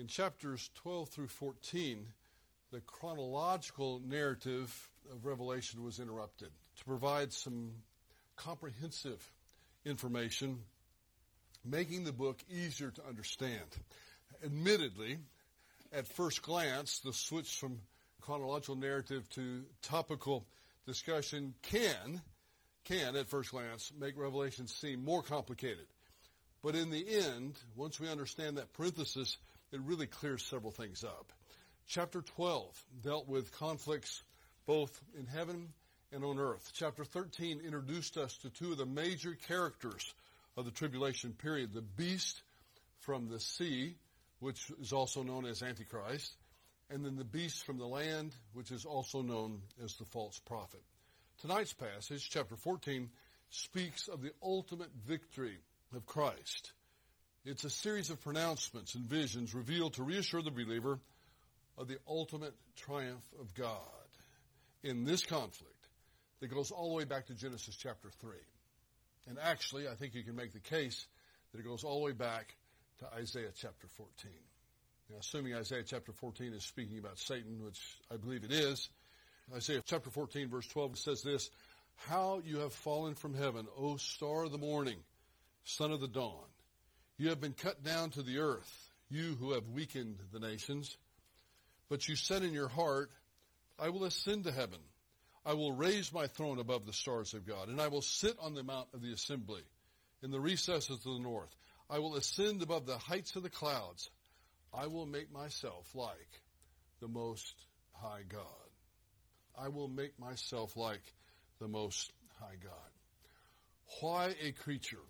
In chapters 12 through 14, the chronological narrative of Revelation was interrupted to provide some comprehensive information, making the book easier to understand. Admittedly, at first glance, the switch from chronological narrative to topical discussion can, can at first glance, make Revelation seem more complicated. But in the end, once we understand that parenthesis, it really clears several things up. Chapter 12 dealt with conflicts both in heaven and on earth. Chapter 13 introduced us to two of the major characters of the tribulation period, the beast from the sea, which is also known as Antichrist, and then the beast from the land, which is also known as the false prophet. Tonight's passage, chapter 14, speaks of the ultimate victory of Christ. It's a series of pronouncements and visions revealed to reassure the believer of the ultimate triumph of God in this conflict that goes all the way back to Genesis chapter 3. And actually, I think you can make the case that it goes all the way back to Isaiah chapter 14. Now, assuming Isaiah chapter 14 is speaking about Satan, which I believe it is, Isaiah chapter 14 verse 12 says this, How you have fallen from heaven, O star of the morning, son of the dawn. You have been cut down to the earth, you who have weakened the nations. But you said in your heart, I will ascend to heaven. I will raise my throne above the stars of God, and I will sit on the mount of the assembly in the recesses of the north. I will ascend above the heights of the clouds. I will make myself like the most high God. I will make myself like the most high God. Why a creature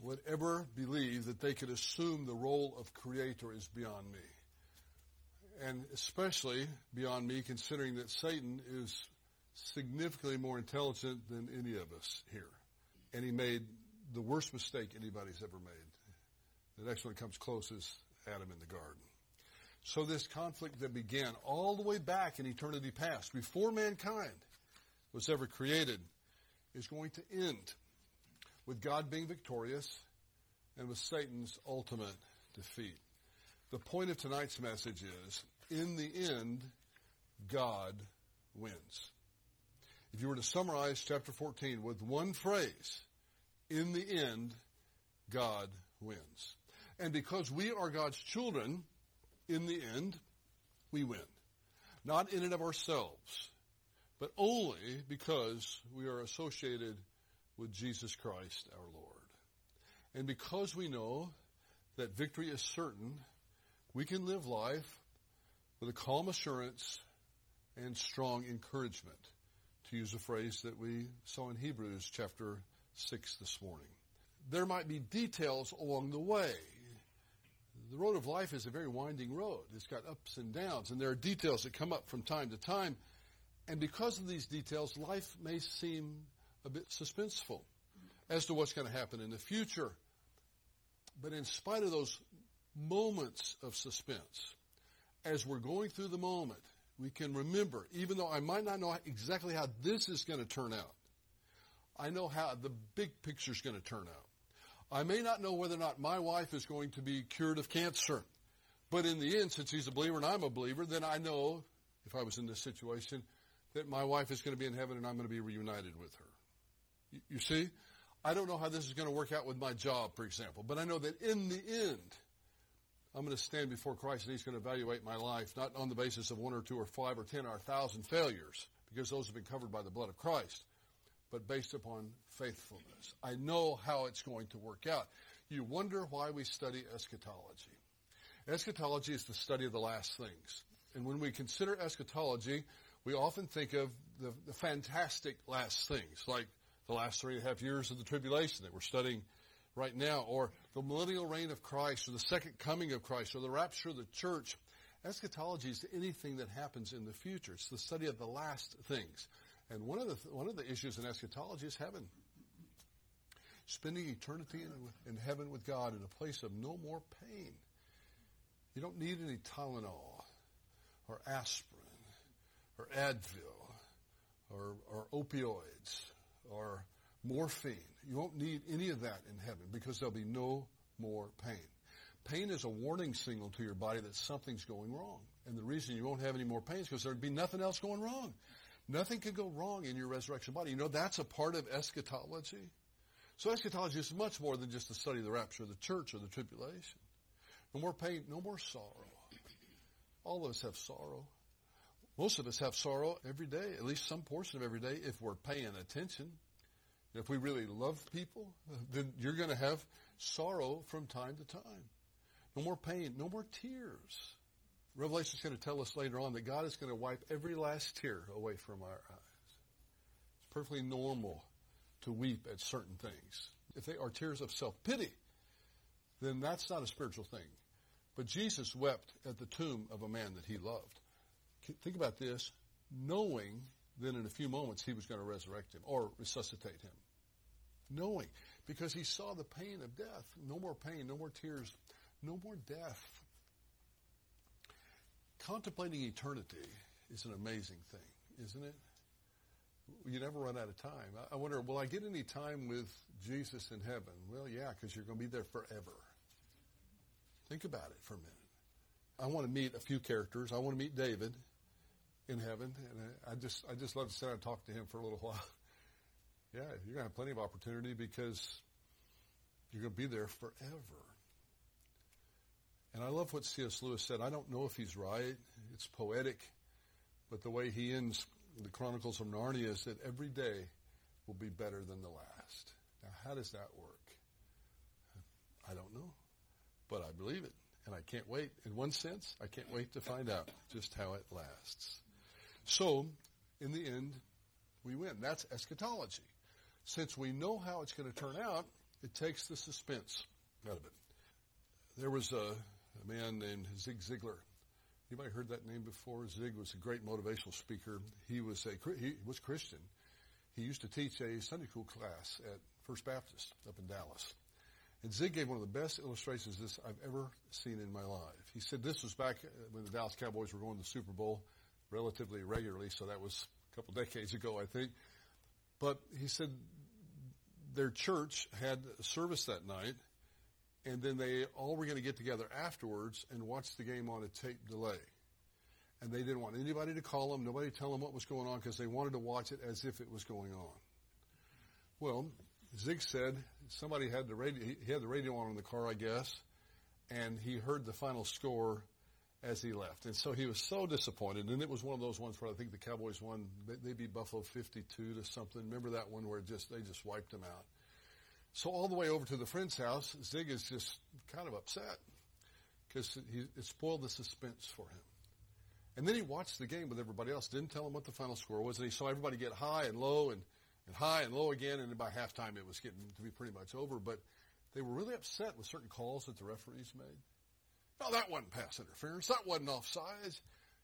would ever believe that they could assume the role of creator is beyond me and especially beyond me, considering that Satan is significantly more intelligent than any of us here. And he made the worst mistake anybody's ever made. The next one comes close is Adam in the garden. So this conflict that began all the way back in eternity past, before mankind was ever created, is going to end with God being victorious and with Satan's ultimate defeat. The point of tonight's message is, in the end, God wins. If you were to summarize chapter 14 with one phrase, in the end, God wins. And because we are God's children, in the end, we win. Not in and of ourselves, but only because we are associated with Jesus Christ our Lord. And because we know that victory is certain, we can live life with a calm assurance and strong encouragement, to use a phrase that we saw in Hebrews chapter 6 this morning. There might be details along the way. The road of life is a very winding road. It's got ups and downs, and there are details that come up from time to time. And because of these details, life may seem a bit suspenseful as to what's going to happen in the future. But in spite of those moments of suspense. As we're going through the moment, we can remember, even though I might not know exactly how this is going to turn out, I know how the big picture is going to turn out. I may not know whether or not my wife is going to be cured of cancer. But in the end, since he's a believer and I'm a believer, then I know, if I was in this situation, that my wife is going to be in heaven and I'm going to be reunited with her. You, see? I don't know how this is going to work out with my job, for example, but I know that in the end, I'm going to stand before Christ and He's going to evaluate my life, not on the basis of one or two or five or ten or a thousand failures, because those have been covered by the blood of Christ, but based upon faithfulness. I know how it's going to work out. You wonder why we study eschatology. Eschatology is the study of the last things. And when we consider eschatology, we often think of the, the fantastic last things, like the last three and a half years of the tribulation that we're studying right now, or the millennial reign of Christ, or the second coming of Christ, or the rapture of the church. Eschatology is anything that happens in the future. It's the study of the last things. And one of the, one of the issues in eschatology is heaven. Spending eternity in, in heaven with God in a place of no more pain. You don't need any Tylenol, or aspirin, or Advil, or, or opioids, or morphine. You won't need any of that in heaven because there'll be no more pain. Pain is a warning signal to your body that something's going wrong. And the reason you won't have any more pain is because there'd be nothing else going wrong. Nothing could go wrong in your resurrection body. You know, that's a part of eschatology. So eschatology is much more than just the study of the rapture of the church or the tribulation. No more pain, no more sorrow. All of us have sorrow. Most of us have sorrow every day, at least some portion of every day, if we're paying attention. If we really love people, then you're going to have sorrow from time to time. No more pain, no more tears. Revelation is going to tell us later on that God is going to wipe every last tear away from our eyes. It's perfectly normal to weep at certain things. If they are tears of self-pity, then that's not a spiritual thing. But Jesus wept at the tomb of a man that he loved. Think about this, knowing that in a few moments he was going to resurrect him or resuscitate him. Knowing, because he saw the pain of death. No more pain, no more tears, no more death. Contemplating eternity is an amazing thing, isn't it? You never run out of time. I wonder, will I get any time with Jesus in heaven? Well, yeah, because you're going to be there forever. Think about it for a minute. I want to meet a few characters. I want to meet David in heaven, and I just I just love to sit and talk to him for a little while. yeah, you're gonna have plenty of opportunity because you're gonna be there forever. And I love what C.S. Lewis said. I don't know if he's right. It's poetic, but the way he ends the Chronicles of Narnia is that every day will be better than the last. Now, how does that work? I don't know, but I believe it. And I can't wait. In one sense, I can't wait to find out just how it lasts. So, in the end, we win. That's eschatology. Since we know how it's going to turn out, it takes the suspense out of it. There was a, a man named Zig Ziglar. Anybody heard that name before? Zig was a great motivational speaker. He was a he was Christian. He used to teach a Sunday school class at First Baptist up in Dallas. And Zig gave one of the best illustrations of this I've ever seen in my life. He said this was back uh, when the Dallas Cowboys were going to the Super Bowl relatively regularly, so that was a couple decades ago, I think. But he said their church had service that night, and then they all were going to get together afterwards and watch the game on a tape delay. And they didn't want anybody to call them, nobody to tell them what was going on, because they wanted to watch it as if it was going on. Well, Zig said somebody had the radio, he had the radio on in the car, I guess, and he heard the final score as he left. And so he was so disappointed. And it was one of those ones where I think the Cowboys won, they beat Buffalo 52 to something. Remember that one where just, they just wiped them out. So all the way over to the friend's house, Zig is just kind of upset because it spoiled the suspense for him. And then he watched the game with everybody else, didn't tell him what the final score was, and he saw everybody get high and low and, and high and low again, and by halftime it was getting to be pretty much over. But they were really upset with certain calls that the referees made. No, that wasn't pass interference. That wasn't offsides.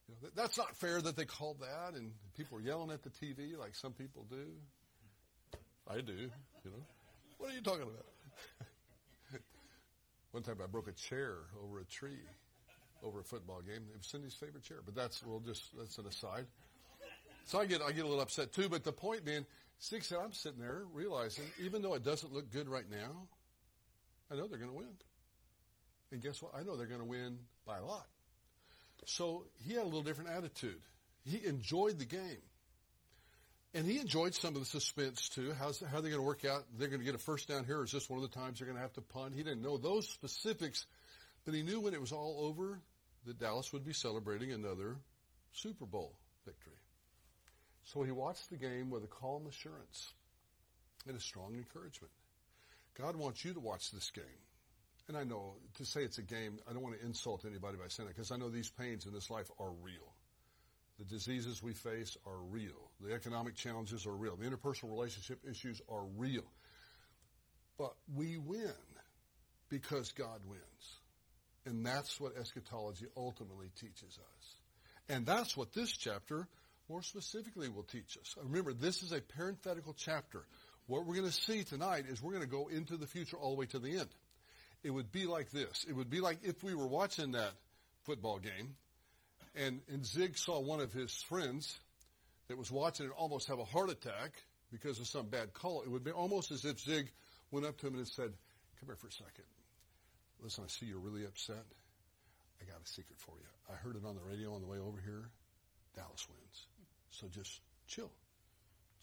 You know, that's not fair that they called that, and people are yelling at the TV like some people do. I do, you know. What are you talking about? One time I broke a chair over a tree over a football game. It was Cindy's favorite chair, but that's we'll just that's an aside. So I get I get a little upset too. But the point being, six I'm sitting there realizing, even though it doesn't look good right now, I know they're going to win. And guess what? I know they're going to win by a lot. So he had a little different attitude. He enjoyed the game. And he enjoyed some of the suspense too. How's, how are they going to work out? They're going to get a first down here. Is this one of the times they're going to have to punt? He didn't know those specifics, but he knew when it was all over that Dallas would be celebrating another Super Bowl victory. So he watched the game with a calm assurance and a strong encouragement. God wants you to watch this game and I know to say it's a game, I don't want to insult anybody by saying that because I know these pains in this life are real. The diseases we face are real. The economic challenges are real. The interpersonal relationship issues are real. But we win because God wins. And that's what eschatology ultimately teaches us. And that's what this chapter more specifically will teach us. Remember, this is a parenthetical chapter. What we're going to see tonight is we're going to go into the future all the way to the end it would be like this. It would be like if we were watching that football game and, and Zig saw one of his friends that was watching it almost have a heart attack because of some bad call. It would be almost as if Zig went up to him and said, come here for a second. Listen, I see you're really upset. I got a secret for you. I heard it on the radio on the way over here. Dallas wins. So just chill.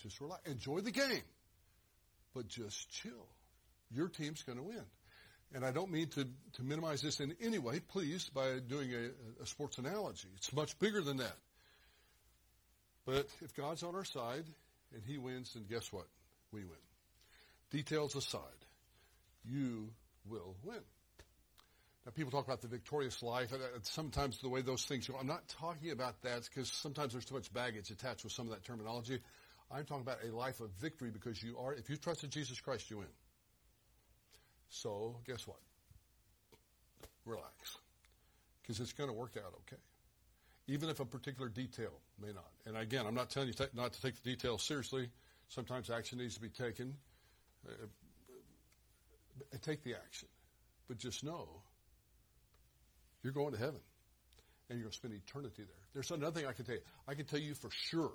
Just relax. Enjoy the game. But just chill. Your team's going to win. And I don't mean to, to minimize this in any way, please, by doing a, a sports analogy. It's much bigger than that. But if God's on our side and He wins, then guess what? We win. Details aside, you will win. Now, people talk about the victorious life, and sometimes the way those things go. I'm not talking about that because sometimes there's too much baggage attached with some of that terminology. I'm talking about a life of victory because you are, if you trusted Jesus Christ, you win. So, guess what? Relax. Because it's going to work out okay. Even if a particular detail may not. And again, I'm not telling you not to take the details seriously. Sometimes action needs to be taken. Uh, take the action. But just know you're going to heaven. And you're going to spend eternity there. There's another thing I can tell you. I can tell you for sure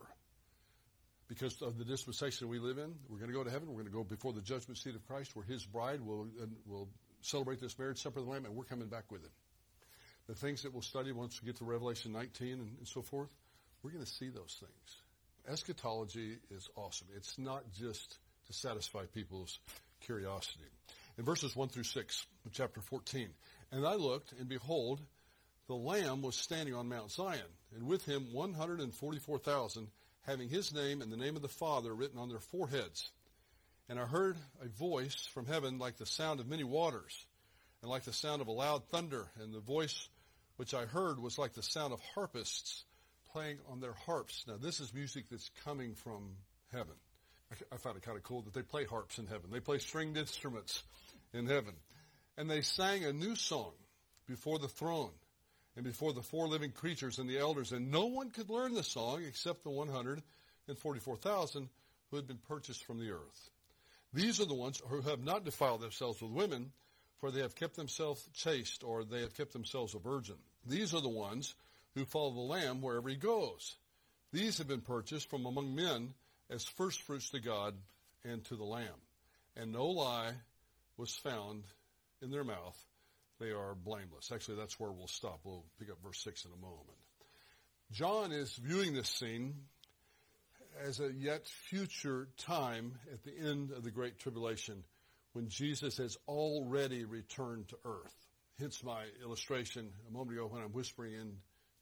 because of the dispensation we live in. We're going to go to heaven. We're going to go before the judgment seat of Christ, where His bride will will celebrate this marriage supper of the Lamb, and we're coming back with Him. The things that we'll study once we get to Revelation 19 and, and so forth, we're going to see those things. Eschatology is awesome. It's not just to satisfy people's curiosity. In verses 1 through 6 of chapter 14, and I looked, and behold, the Lamb was standing on Mount Zion, and with him 144,000 having his name and the name of the Father written on their foreheads. And I heard a voice from heaven like the sound of many waters, and like the sound of a loud thunder, and the voice which I heard was like the sound of harpists playing on their harps. Now this is music that's coming from heaven. I, found it kind of cool that they play harps in heaven. They play stringed instruments in heaven. And they sang a new song before the throne and before the four living creatures and the elders, and no one could learn the song except the 144,000 who had been purchased from the earth. These are the ones who have not defiled themselves with women, for they have kept themselves chaste, or they have kept themselves a virgin. These are the ones who follow the Lamb wherever he goes. These have been purchased from among men as firstfruits to God and to the Lamb. And no lie was found in their mouth they are blameless. Actually, that's where we'll stop. We'll pick up verse 6 in a moment. John is viewing this scene as a yet future time at the end of the Great Tribulation when Jesus has already returned to earth. Hence my illustration a moment ago when I'm whispering in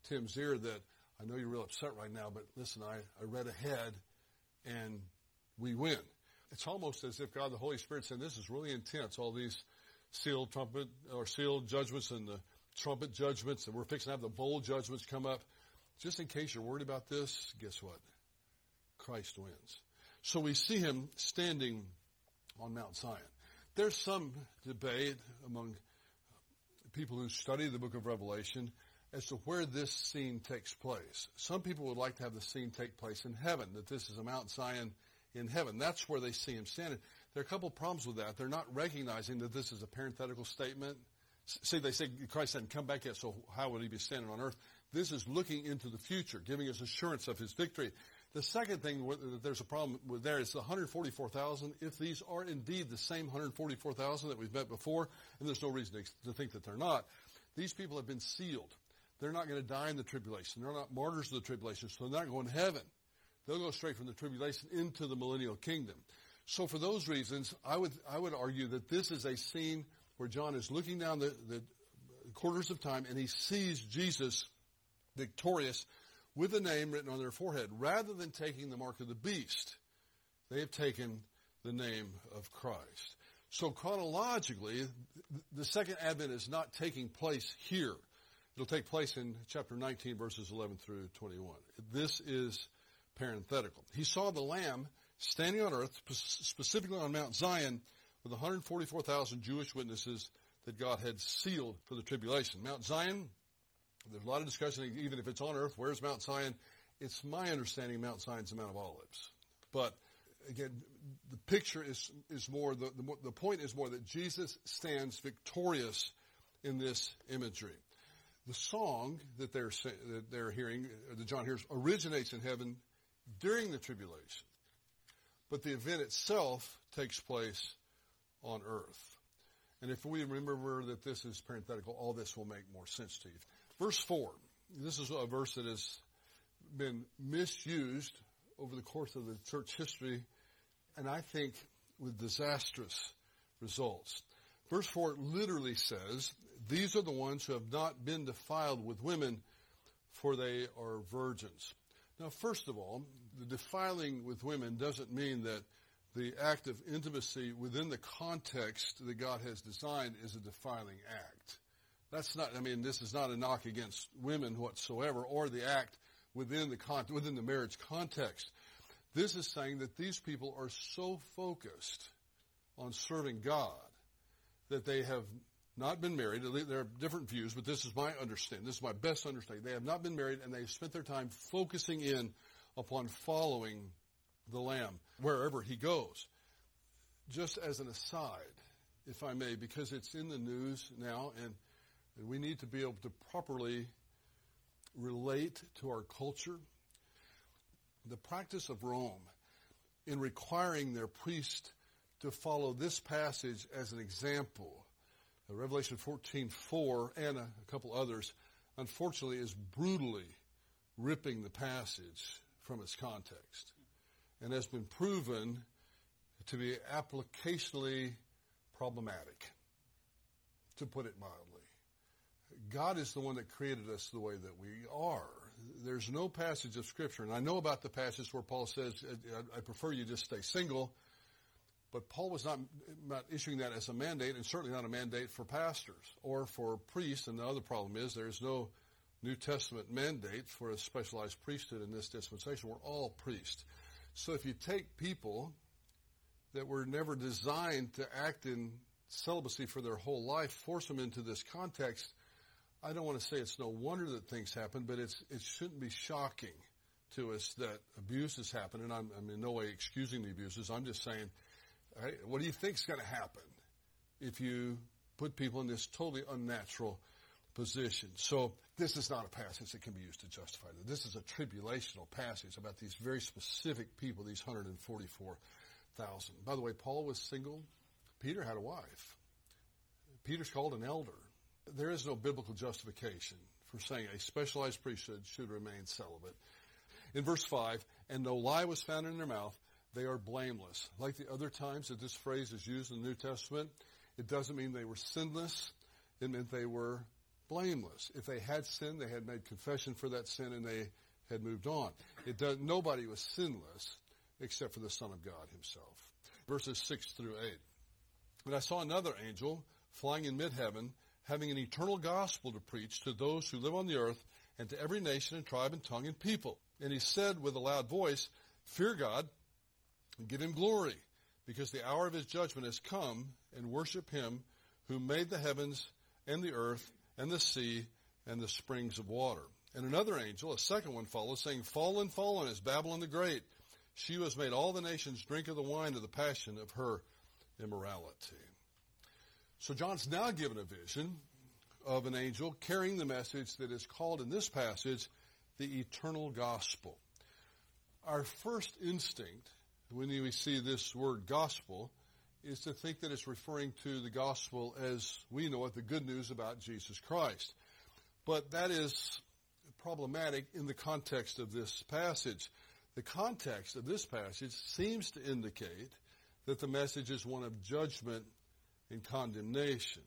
Tim's ear that I know you're real upset right now, but listen, I, I read ahead and we win. It's almost as if God the Holy Spirit said, this is really intense, all these sealed trumpet or sealed judgments and the trumpet judgments, and we're fixing to have the bowl judgments come up. Just in case you're worried about this, guess what? Christ wins. So we see him standing on Mount Zion. There's some debate among people who study the book of Revelation as to where this scene takes place. Some people would like to have the scene take place in heaven, that this is a Mount Zion in heaven. That's where they see him standing. There are a couple problems with that. They're not recognizing that this is a parenthetical statement. See, they say Christ hadn't come back yet, so how would he be standing on earth? This is looking into the future, giving us assurance of his victory. The second thing that there's a problem with there is the 144,000. If these are indeed the same 144,000 that we've met before, and there's no reason to think that they're not, these people have been sealed. They're not going to die in the tribulation. They're not martyrs of the tribulation, so they're not going to heaven. They'll go straight from the tribulation into the millennial kingdom. So for those reasons, I would, I would argue that this is a scene where John is looking down the, the quarters of time and he sees Jesus victorious with a name written on their forehead. Rather than taking the mark of the beast, they have taken the name of Christ. So chronologically, the second advent is not taking place here. It'll take place in chapter 19 verses 11 through 21. This is parenthetical. He saw the lamb standing on earth, specifically on Mount Zion, with 144,000 Jewish witnesses that God had sealed for the tribulation. Mount Zion, there's a lot of discussion, even if it's on earth, where's Mount Zion? It's my understanding Mount Zion's the Mount of Olives. But again, the picture is, is more, the, the, the point is more that Jesus stands victorious in this imagery. The song that they're, that they're hearing, that John hears, originates in heaven during the tribulation but the event itself takes place on earth. And if we remember that this is parenthetical, all this will make more sense to you. Verse 4. This is a verse that has been misused over the course of the church history, and I think with disastrous results. Verse 4 literally says, These are the ones who have not been defiled with women, for they are virgins. Now, first of all, the defiling with women doesn't mean that the act of intimacy within the context that God has designed is a defiling act. That's not, I mean, this is not a knock against women whatsoever or the act within the, con- within the marriage context. This is saying that these people are so focused on serving God that they have not been married. There are different views, but this is my understanding. This is my best understanding. They have not been married and they've spent their time focusing in upon following the Lamb wherever he goes. Just as an aside, if I may, because it's in the news now and, and we need to be able to properly relate to our culture. The practice of Rome in requiring their priest to follow this passage as an example, uh, Revelation 14:4 and a couple others, unfortunately is brutally ripping the passage from its context and has been proven to be applicationally problematic, to put it mildly. God is the one that created us the way that we are. There's no passage of Scripture, and I know about the passage where Paul says, I prefer you just stay single, but Paul was not, not issuing that as a mandate, and certainly not a mandate for pastors or for priests, and the other problem is there's no New Testament mandates for a specialized priesthood in this dispensation. We're all priests. So if you take people that were never designed to act in celibacy for their whole life, force them into this context, I don't want to say it's no wonder that things happen, but it's, it shouldn't be shocking to us that abuse has happened. And I'm, I'm in no way excusing the abuses. I'm just saying, what do you think is going to happen if you put people in this totally unnatural position? So this is not a passage that can be used to justify that. This is a tribulational passage about these very specific people, these 144,000. By the way, Paul was single. Peter had a wife. Peter's called an elder there is no biblical justification for saying a specialized priesthood should remain celibate. In verse 5, and no lie was found in their mouth, they are blameless. Like the other times that this phrase is used in the New Testament, it doesn't mean they were sinless. It meant they were blameless. If they had sinned, they had made confession for that sin and they had moved on. It does, nobody was sinless except for the Son of God himself. Verses 6 through 8. And I saw another angel flying in mid-heaven having an eternal gospel to preach to those who live on the earth and to every nation and tribe and tongue and people. And he said with a loud voice, Fear God and give him glory, because the hour of his judgment has come, and worship him who made the heavens and the earth and the sea and the springs of water. And another angel, a second one follows, saying, Fallen, fallen is Babylon the Great. She who has made all the nations drink of the wine of the passion of her immorality. So John's now given a vision of an angel carrying the message that is called in this passage the eternal gospel. Our first instinct when we see this word gospel is to think that it's referring to the gospel as we know it, the good news about Jesus Christ. But that is problematic in the context of this passage. The context of this passage seems to indicate that the message is one of judgment and condemnation.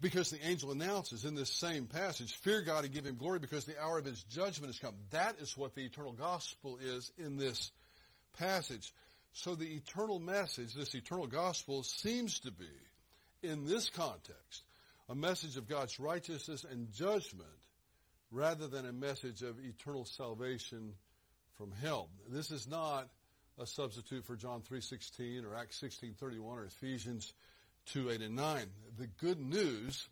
Because the angel announces in this same passage, fear God and give him glory because the hour of his judgment has come. That is what the eternal gospel is in this passage. So the eternal message, this eternal gospel seems to be, in this context, a message of God's righteousness and judgment rather than a message of eternal salvation from hell. This is not a substitute for John 3.16 or Acts 16.31 or Ephesians 2.8 and 9. The good news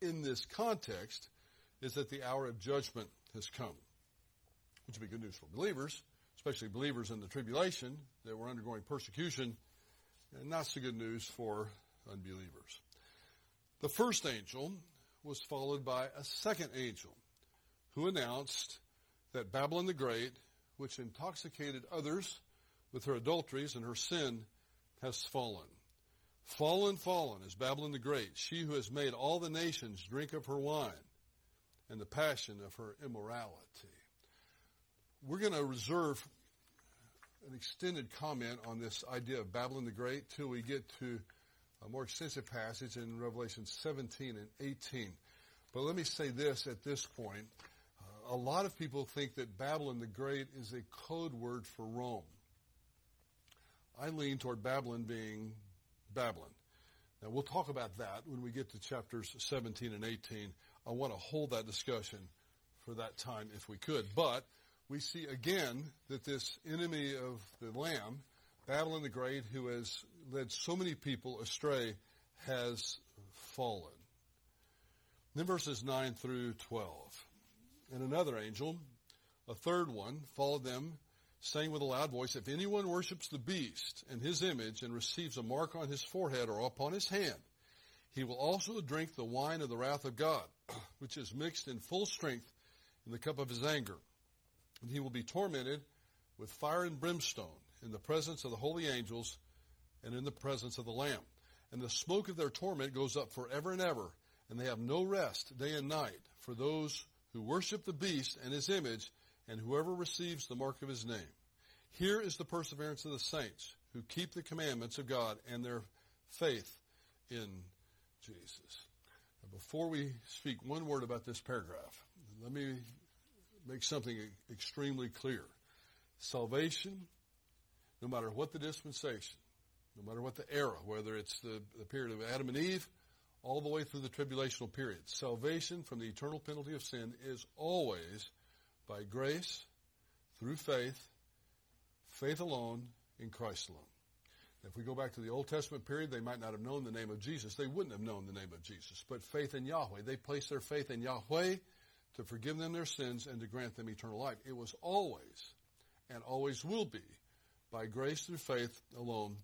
in this context is that the hour of judgment has come, which would be good news for believers, especially believers in the tribulation that were undergoing persecution, and not so good news for unbelievers. The first angel was followed by a second angel who announced that Babylon the Great, which intoxicated others with her adulteries and her sin, has fallen. Fallen, fallen is Babylon the Great, she who has made all the nations drink of her wine and the passion of her immorality. We're going to reserve an extended comment on this idea of Babylon the Great till we get to a more extensive passage in Revelation 17 and 18. But let me say this at this point. Uh, a lot of people think that Babylon the Great is a code word for Rome. I lean toward Babylon being Babylon. Now we'll talk about that when we get to chapters 17 and 18. I want to hold that discussion for that time if we could. But we see again that this enemy of the Lamb, Babylon the Great, who has led so many people astray, has fallen. Then verses 9 through 12. And another angel, a third one, followed them, saying with a loud voice, If anyone worships the beast and his image and receives a mark on his forehead or upon his hand, he will also drink the wine of the wrath of God, which is mixed in full strength in the cup of his anger and he will be tormented with fire and brimstone in the presence of the holy angels and in the presence of the Lamb. And the smoke of their torment goes up forever and ever, and they have no rest day and night for those who worship the beast and his image, and whoever receives the mark of his name. Here is the perseverance of the saints who keep the commandments of God and their faith in Jesus. Before we speak one word about this paragraph, let me make something extremely clear. Salvation, no matter what the dispensation, no matter what the era, whether it's the, the period of Adam and Eve, all the way through the tribulational period, salvation from the eternal penalty of sin is always by grace, through faith, faith alone, in Christ alone. If we go back to the Old Testament period, they might not have known the name of Jesus. They wouldn't have known the name of Jesus. But faith in Yahweh. They placed their faith in Yahweh to forgive them their sins and to grant them eternal life. It was always and always will be by grace through faith alone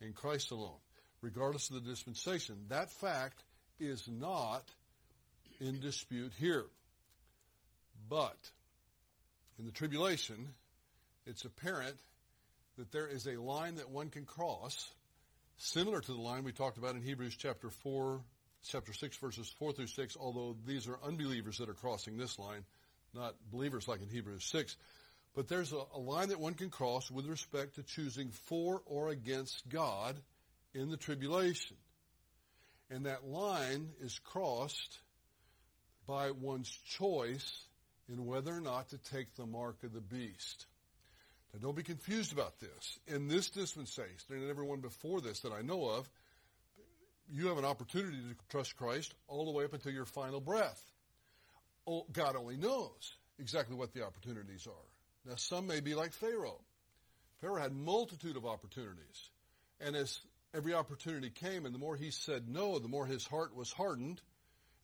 in Christ alone, regardless of the dispensation. That fact is not in dispute here. But in the tribulation, it's apparent that there is a line that one can cross, similar to the line we talked about in Hebrews chapter 4, chapter 6, verses 4 through 6, although these are unbelievers that are crossing this line, not believers like in Hebrews 6. But there's a, a line that one can cross with respect to choosing for or against God in the tribulation. And that line is crossed by one's choice in whether or not to take the mark of the beast. Now don't be confused about this. In this dispensation, and everyone before this that I know of, you have an opportunity to trust Christ all the way up until your final breath. Oh, God only knows exactly what the opportunities are. Now, some may be like Pharaoh. Pharaoh had multitude of opportunities. And as every opportunity came, and the more he said no, the more his heart was hardened.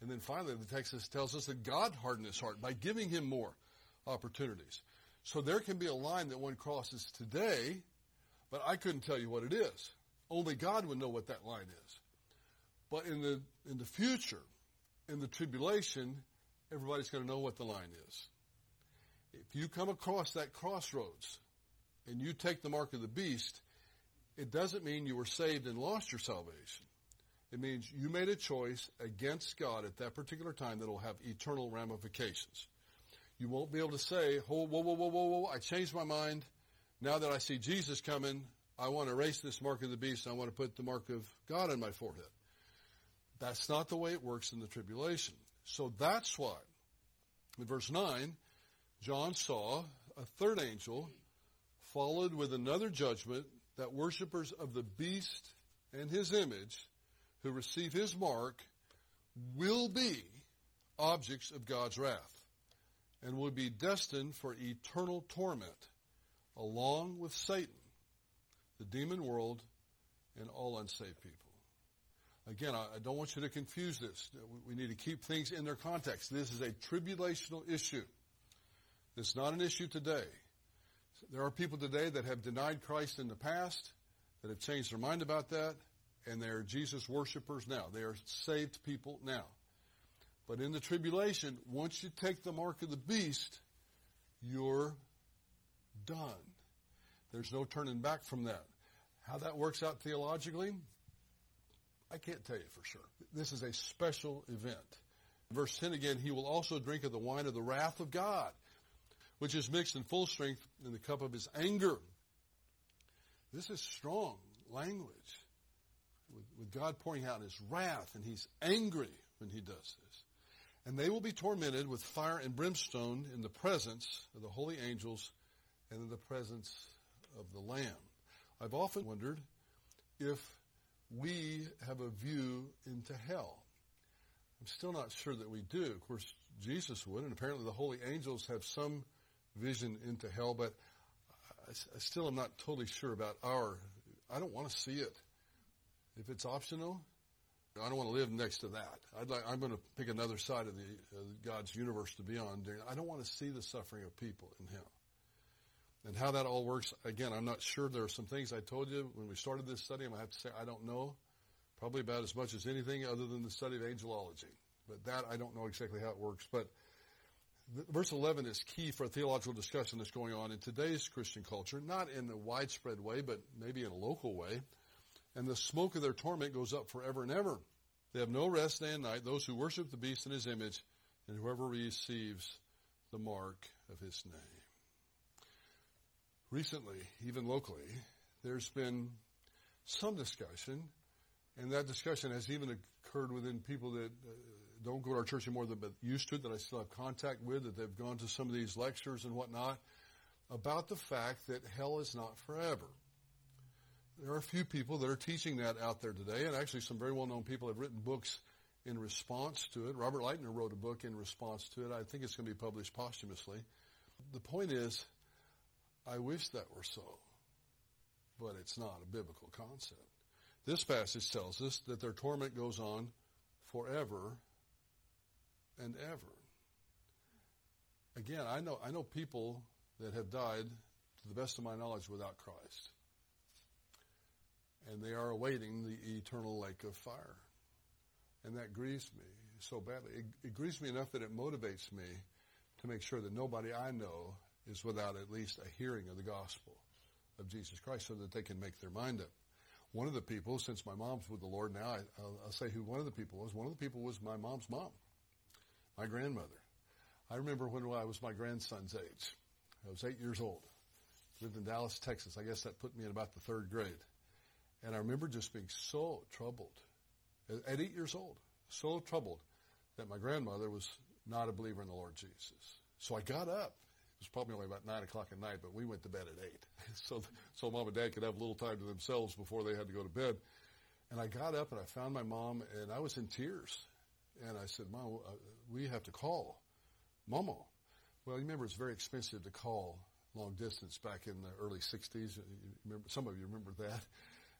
And then finally, the text tells us that God hardened his heart by giving him more opportunities. So there can be a line that one crosses today, but I couldn't tell you what it is. Only God would know what that line is. But in the, in the future, in the tribulation, everybody's going to know what the line is. If you come across that crossroads and you take the mark of the beast, it doesn't mean you were saved and lost your salvation. It means you made a choice against God at that particular time that will have eternal ramifications. You won't be able to say, whoa, whoa, whoa, whoa, whoa, whoa, I changed my mind. Now that I see Jesus coming, I want to erase this mark of the beast. I want to put the mark of God on my forehead. That's not the way it works in the tribulation. So that's why, in verse 9, John saw a third angel followed with another judgment that worshippers of the beast and his image who receive his mark will be objects of God's wrath and will be destined for eternal torment along with Satan, the demon world, and all unsaved people. Again, I, don't want you to confuse this. We need to keep things in their context. This is a tribulational issue. It's not an issue today. There are people today that have denied Christ in the past, that have changed their mind about that, and they're Jesus worshipers now. They are saved people now. But in the tribulation, once you take the mark of the beast, you're done. There's no turning back from that. How that works out theologically, I can't tell you for sure. This is a special event. Verse 10 again, he will also drink of the wine of the wrath of God, which is mixed in full strength in the cup of his anger. This is strong language with, with God pouring out his wrath, and he's angry when he does this. And they will be tormented with fire and brimstone in the presence of the holy angels and in the presence of the Lamb. I've often wondered if we have a view into hell. I'm still not sure that we do. Of course, Jesus would, and apparently the holy angels have some vision into hell, but I, I still am not totally sure about our. I don't want to see it. If it's optional, I don't want to live next to that. I'd Like, I'm going to pick another side of the uh, God's universe to be on. I don't want to see the suffering of people in hell. And how that all works, again, I'm not sure. There are some things I told you when we started this study. To have to say I don't know, probably about as much as anything other than the study of angelology. But that I don't know exactly how it works. But verse 11 is key for a theological discussion that's going on in today's Christian culture, not in a widespread way, but maybe in a local way. And the smoke of their torment goes up forever and ever. They have no rest day and night, those who worship the beast in his image, and whoever receives the mark of his name recently, even locally, there's been some discussion, and that discussion has even occurred within people that uh, don't go to our church anymore, but used to that I still have contact with, that they've gone to some of these lectures and whatnot, about the fact that hell is not forever. There are a few people that are teaching that out there today, and actually some very well-known people have written books in response to it. Robert Lightner wrote a book in response to it. I think it's going to be published posthumously. The point is, I wish that were so, but it's not a biblical concept. This passage tells us that their torment goes on forever and ever. Again, I know, I know people that have died, to the best of my knowledge, without Christ. And they are awaiting the eternal lake of fire. And that grieves me so badly. It, it grieves me enough that it motivates me to make sure that nobody I know is without at least a hearing of the gospel of Jesus Christ so that they can make their mind up. One of the people, since my mom's with the Lord now, I, will say who one of the people was. One of the people was my mom's mom, my grandmother. I remember when I was my grandson's age. I was eight years old. Lived in Dallas, Texas. I guess that put me in about the third grade. And I remember just being so troubled at eight years old, so troubled that my grandmother was not a believer in the Lord Jesus. So I got up it was probably only about nine o'clock at night, but we went to bed at eight. so, so mom and dad could have a little time to themselves before they had to go to bed. And I got up and I found my mom and I was in tears. And I said, Mom, uh, we have to call Momo. Well, you remember it's very expensive to call long distance back in the early 60s. Remember, some of you remember that.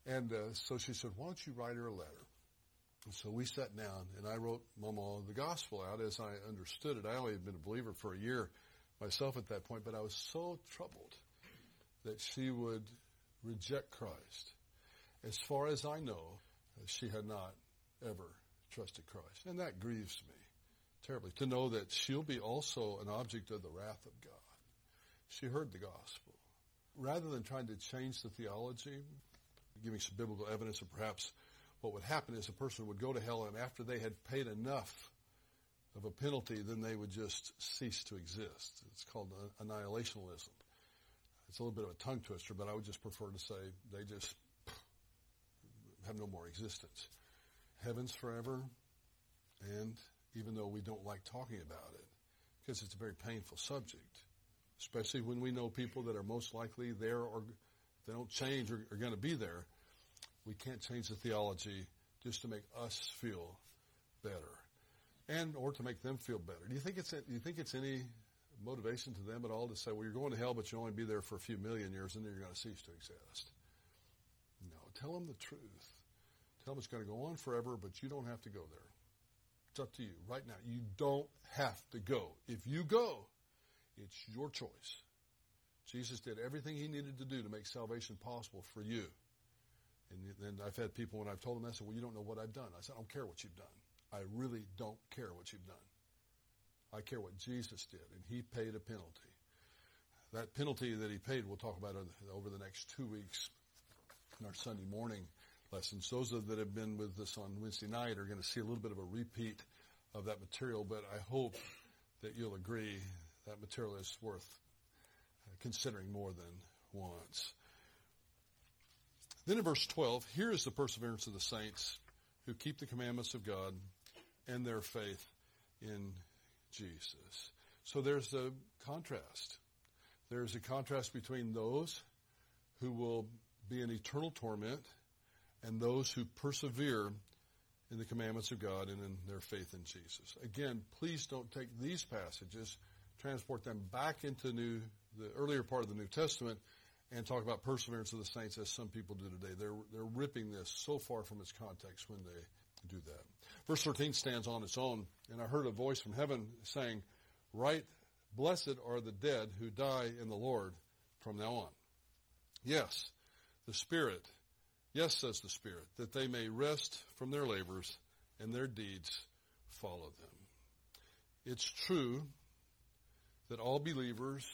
And uh, so she said, why don't you write her a letter? And so we sat down and I wrote Momo the gospel out as I understood it. I only had been a believer for a year myself at that point, but I was so troubled that she would reject Christ. As far as I know, she had not ever trusted Christ. And that grieves me terribly to know that she'll be also an object of the wrath of God. She heard the gospel. Rather than trying to change the theology, giving some biblical evidence, of perhaps what would happen is a person would go to hell and after they had paid enough of a penalty, then they would just cease to exist. It's called annihilationism. It's a little bit of a tongue twister, but I would just prefer to say they just have no more existence. Heaven's forever, and even though we don't like talking about it, because it's a very painful subject, especially when we know people that are most likely there or they don't change or are going to be there, we can't change the theology just to make us feel better and or to make them feel better. Do you think it's do you think it's any motivation to them at all to say, well, you're going to hell, but you'll only be there for a few million years, and then you're going to cease to exist? No, tell them the truth. Tell them it's going to go on forever, but you don't have to go there. It's up to you right now. You don't have to go. If you go, it's your choice. Jesus did everything he needed to do to make salvation possible for you. And then I've had people when I've told them that, said, well, you don't know what I've done. I said, I don't care what you've done. I really don't care what you've done. I care what Jesus did, and he paid a penalty. That penalty that he paid, we'll talk about over the next two weeks in our Sunday morning lessons. Those that have been with us on Wednesday night are going to see a little bit of a repeat of that material, but I hope that you'll agree that material is worth considering more than once. Then in verse 12, here is the perseverance of the saints who keep the commandments of God and their faith in Jesus. So there's a contrast. There's a contrast between those who will be in eternal torment and those who persevere in the commandments of God and in their faith in Jesus. Again, please don't take these passages, transport them back into new, the earlier part of the New Testament, and talk about perseverance of the saints as some people do today. They're, they're ripping this so far from its context when they do that. Verse 13 stands on its own, and I heard a voice from heaven saying, Right, blessed are the dead who die in the Lord from now on. Yes, the Spirit Yes, says the Spirit, that they may rest from their labors and their deeds follow them. It's true that all believers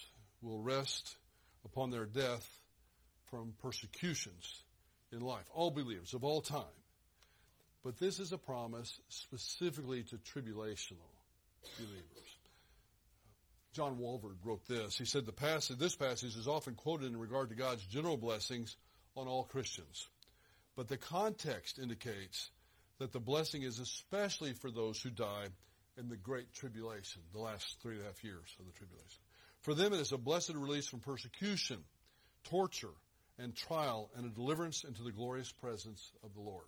will rest upon their death from persecutions in life. All believers of all time. But this is a promise specifically to tribulational believers. John Walvoord wrote this. He said the passage, this passage is often quoted in regard to God's general blessings on all Christians. But the context indicates that the blessing is especially for those who die in the great tribulation, the last three and a half years of the tribulation. For them it is a blessed release from persecution, torture, and trial, and a deliverance into the glorious presence of the Lord.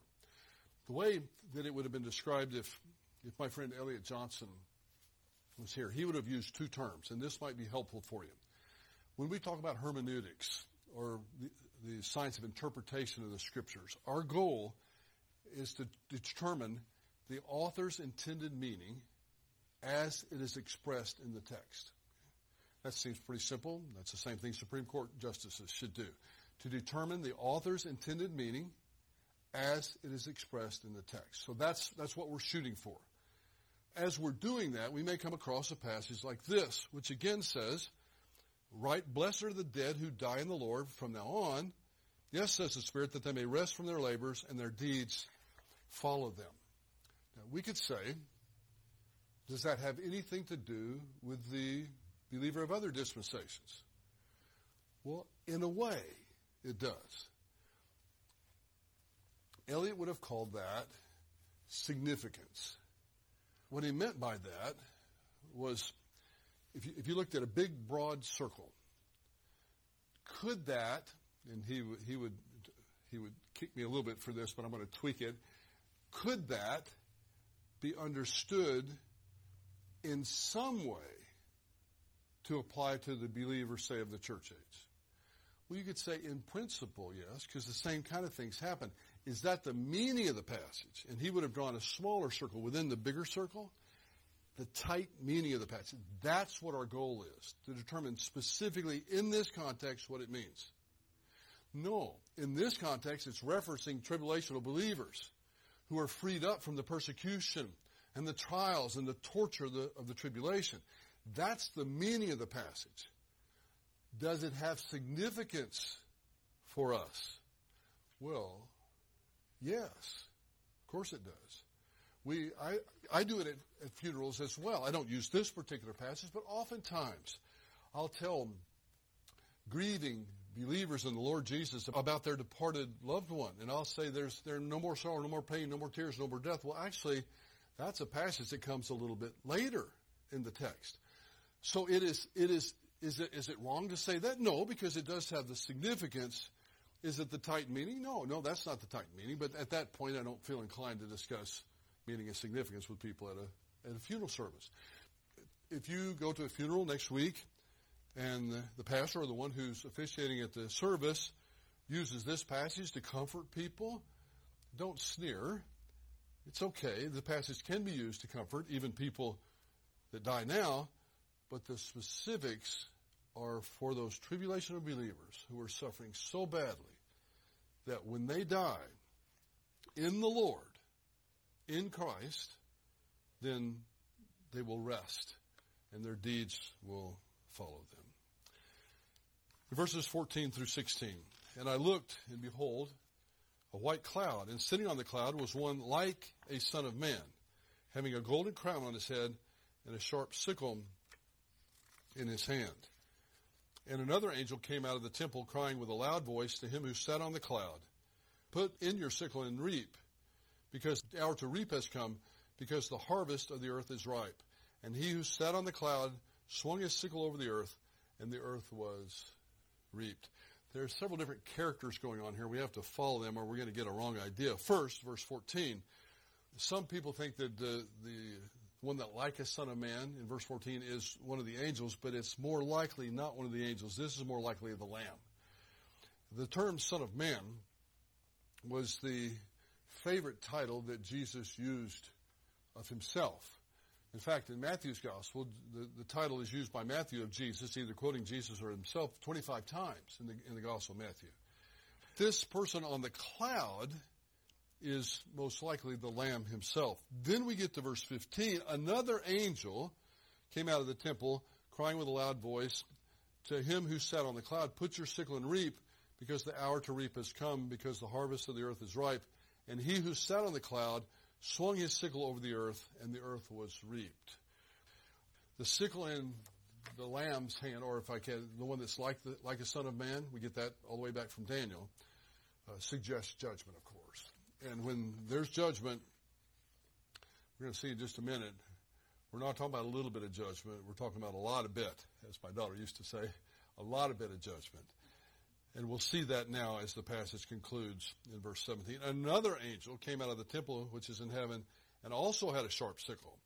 The way that it would have been described if, if my friend Elliott Johnson was here, he would have used two terms, and this might be helpful for you. When we talk about hermeneutics, or the, the science of interpretation of the scriptures. Our goal is to determine the author's intended meaning as it is expressed in the text. That seems pretty simple. That's the same thing Supreme Court justices should do. To determine the author's intended meaning as it is expressed in the text. So that's, that's what we're shooting for. As we're doing that, we may come across a passage like this, which again says, Right, blessed are the dead who die in the Lord from now on. Yes, says the Spirit, that they may rest from their labors and their deeds follow them. Now, we could say, does that have anything to do with the believer of other dispensations? Well, in a way, it does. Elliott would have called that significance. What he meant by that was if you, if you looked at a big, broad circle, could that, and he, he, would, he would kick me a little bit for this, but I'm going to tweak it, could that be understood in some way to apply to the believer, say, of the church age? Well, you could say in principle, yes, because the same kind of things happen. Is that the meaning of the passage? And he would have drawn a smaller circle within the bigger circle the tight meaning of the passage. That's what our goal is, to determine specifically in this context what it means. No, in this context, it's referencing tribulational believers who are freed up from the persecution and the trials and the torture of the, of the tribulation. That's the meaning of the passage. Does it have significance for us? Well, yes, of course it does. We, I, I do it at, at funerals as well. I don't use this particular passage, but oftentimes I'll tell grieving believers in the Lord Jesus about their departed loved one. And I'll say there's there no more sorrow, no more pain, no more tears, no more death. Well, actually, that's a passage that comes a little bit later in the text. So it is, it is, is it, is it wrong to say that? No, because it does have the significance. Is it the tight meaning? No, no, that's not the tight meaning. But at that point, I don't feel inclined to discuss meaning and significance with people at a, at a funeral service. If you go to a funeral next week and the, the pastor or the one who's officiating at the service uses this passage to comfort people, don't sneer. It's okay. The passage can be used to comfort even people that die now, but the specifics are for those tribulational believers who are suffering so badly that when they die in the Lord, in Christ, then they will rest and their deeds will follow them. Verses 14 through 16. And I looked, and behold, a white cloud, and sitting on the cloud was one like a son of man, having a golden crown on his head and a sharp sickle in his hand. And another angel came out of the temple crying with a loud voice to him who sat on the cloud, Put in your sickle and reap, because the hour to reap has come, because the harvest of the earth is ripe. And he who sat on the cloud swung his sickle over the earth, and the earth was reaped. There are several different characters going on here. We have to follow them or we're going to get a wrong idea. First, verse 14. Some people think that the, the one that like a son of man in verse 14 is one of the angels, but it's more likely not one of the angels. This is more likely the lamb. The term son of man was the favorite title that Jesus used of himself. In fact, in Matthew's gospel, the, the title is used by Matthew of Jesus, either quoting Jesus or himself 25 times in the, in the gospel of Matthew. This person on the cloud is most likely the Lamb himself. Then we get to verse 15. Another angel came out of the temple, crying with a loud voice to him who sat on the cloud, Put your sickle and reap, because the hour to reap has come, because the harvest of the earth is ripe. And he who sat on the cloud swung his sickle over the earth, and the earth was reaped. The sickle in the lamb's hand, or if I can, the one that's like the, like a son of man, we get that all the way back from Daniel, uh, suggests judgment, of course. And when there's judgment, we're going to see in just a minute, we're not talking about a little bit of judgment. We're talking about a lot of bit, as my daughter used to say, a lot of bit of judgment. And we'll see that now as the passage concludes in verse 17. Another angel came out of the temple which is in heaven and also had a sharp sickle.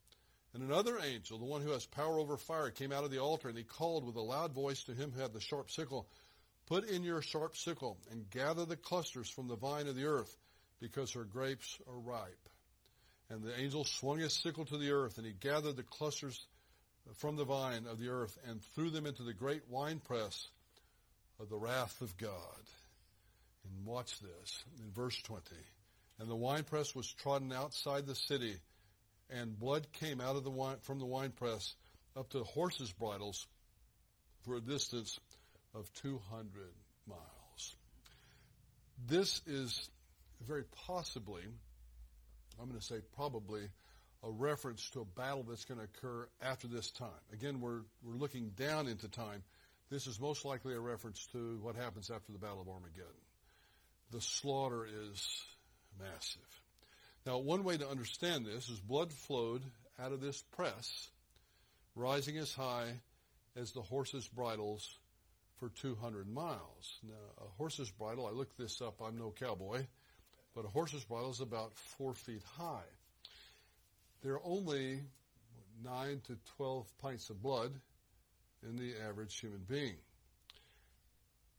And another angel, the one who has power over fire, came out of the altar and he called with a loud voice to him who had the sharp sickle, Put in your sharp sickle and gather the clusters from the vine of the earth because her grapes are ripe. And the angel swung his sickle to the earth and he gathered the clusters from the vine of the earth and threw them into the great winepress of the wrath of God. And watch this in verse 20. And the winepress was trodden outside the city, and blood came out of the wine, from the winepress up to horses' bridles for a distance of 200 miles. This is very possibly, I'm going to say probably, a reference to a battle that's going to occur after this time. Again, we're, we're looking down into time. This is most likely a reference to what happens after the Battle of Armageddon. The slaughter is massive. Now, one way to understand this is blood flowed out of this press, rising as high as the horses' bridles for 200 miles. Now, a horse's bridle, I looked this up, I'm no cowboy, but a horse's bridle is about four feet high. There are only 9 to 12 pints of blood in the average human being.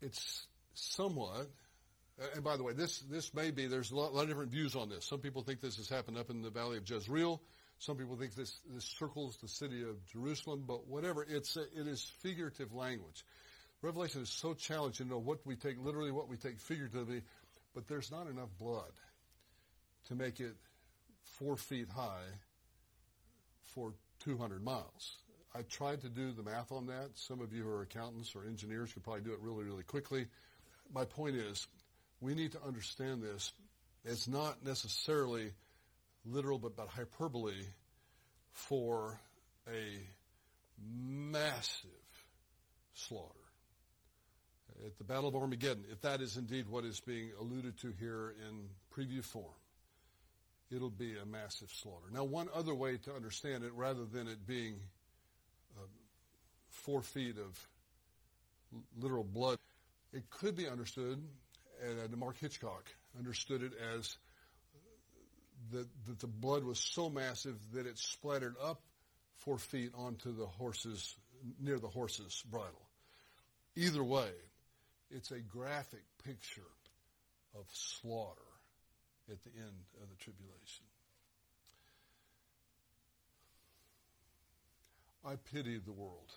It's somewhat, and by the way, this, this may be, there's a lot, a lot, of different views on this. Some people think this has happened up in the valley of Jezreel. Some people think this, this circles the city of Jerusalem, but whatever, it's a, it is figurative language. Revelation is so challenging to know what we take literally, what we take figuratively, but there's not enough blood to make it four feet high for 200 miles. I tried to do the math on that. Some of you who are accountants or engineers could probably do it really, really quickly. My point is, we need to understand this. It's not necessarily literal, but about hyperbole for a massive slaughter. At the Battle of Armageddon, if that is indeed what is being alluded to here in preview form, it'll be a massive slaughter. Now, one other way to understand it, rather than it being uh, four feet of literal blood. It could be understood, and uh, Mark Hitchcock understood it as that, that the blood was so massive that it splattered up four feet onto the horse's, near the horse's bridle. Either way, it's a graphic picture of slaughter at the end of the tribulation. I pity the world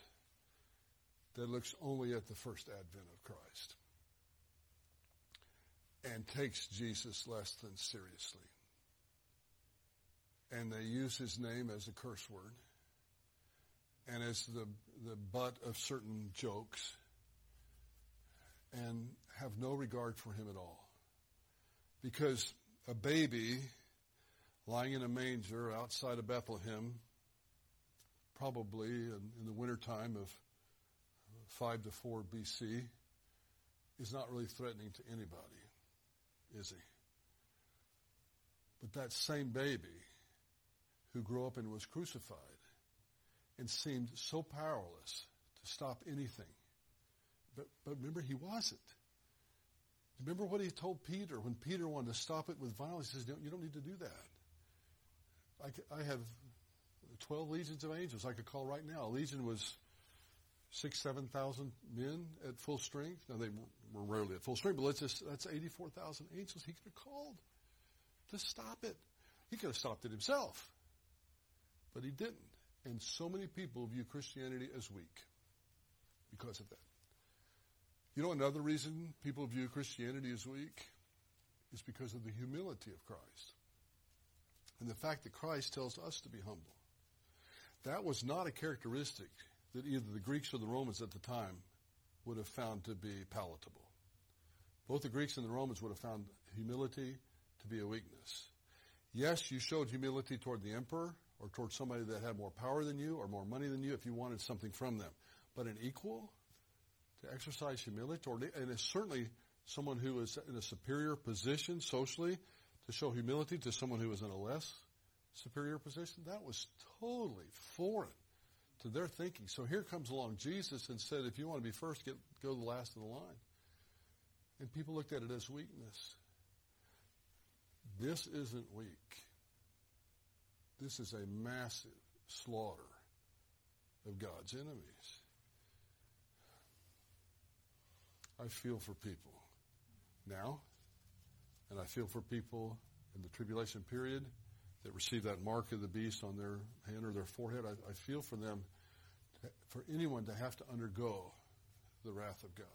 that looks only at the first advent of Christ and takes Jesus less than seriously. And they use his name as a curse word and as the, the butt of certain jokes and have no regard for him at all. Because a baby lying in a manger outside of Bethlehem, probably in, the wintertime of 5 to 4 BC, is not really threatening to anybody, is he? But that same baby who grew up and was crucified and seemed so powerless to stop anything. But, but remember, he wasn't. Remember what he told Peter when Peter wanted to stop it with violence? He says, You don't need to do that. I, I have 12 legions of angels I could call right now. A legion was six, 7,000 men at full strength. Now, they were rarely at full strength, but let's just, that's 84,000 angels he could have called to stop it. He could have stopped it himself, but he didn't. And so many people view Christianity as weak because of that. You know, another reason people view Christianity as weak is because of the humility of Christ. And the fact that Christ tells us to be humble. That was not a characteristic that either the Greeks or the Romans at the time would have found to be palatable. Both the Greeks and the Romans would have found humility to be a weakness. Yes, you showed humility toward the emperor or toward somebody that had more power than you or more money than you if you wanted something from them. But an equal, to exercise humility toward, and it's certainly someone who is in a superior position socially, to show humility to someone who is in a less superior position, that was totally foreign to their thinking. So here comes along Jesus and said, if you want to be first, get, go to the last of the line. And people looked at it as weakness. This isn't weak. This is a massive slaughter of God's enemies. I feel for people now, and I feel for people in the tribulation period that receive that mark of the beast on their hand or their forehead. I, I feel for them, for anyone to have to undergo the wrath of God.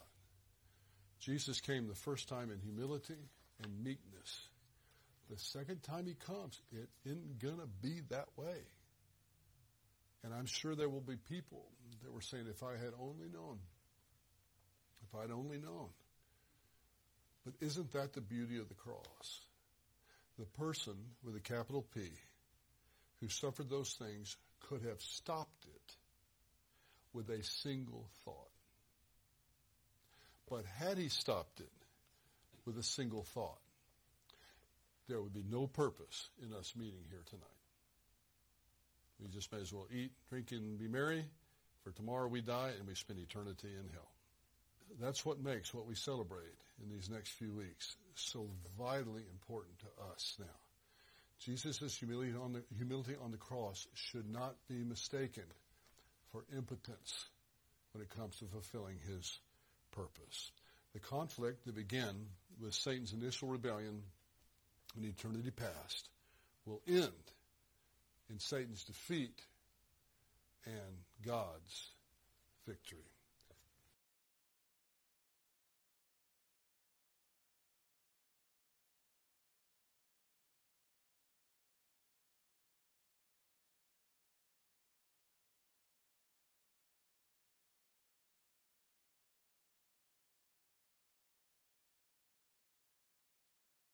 Jesus came the first time in humility and meekness. The second time he comes, it isn't going to be that way. And I'm sure there will be people that were saying, if I had only known, if I'd only known. But isn't that the beauty of the cross? The person with a capital P who suffered those things could have stopped it with a single thought. But had he stopped it with a single thought, there would be no purpose in us meeting here tonight. We just may as well eat, drink, and be merry, for tomorrow we die and we spend eternity in hell. That's what makes what we celebrate in these next few weeks so vitally important to us now. Jesus' humility on the, humility on the cross should not be mistaken for impotence when it comes to fulfilling his purpose. The conflict that began with Satan's initial rebellion in eternity past will end in Satan's defeat and God's victory.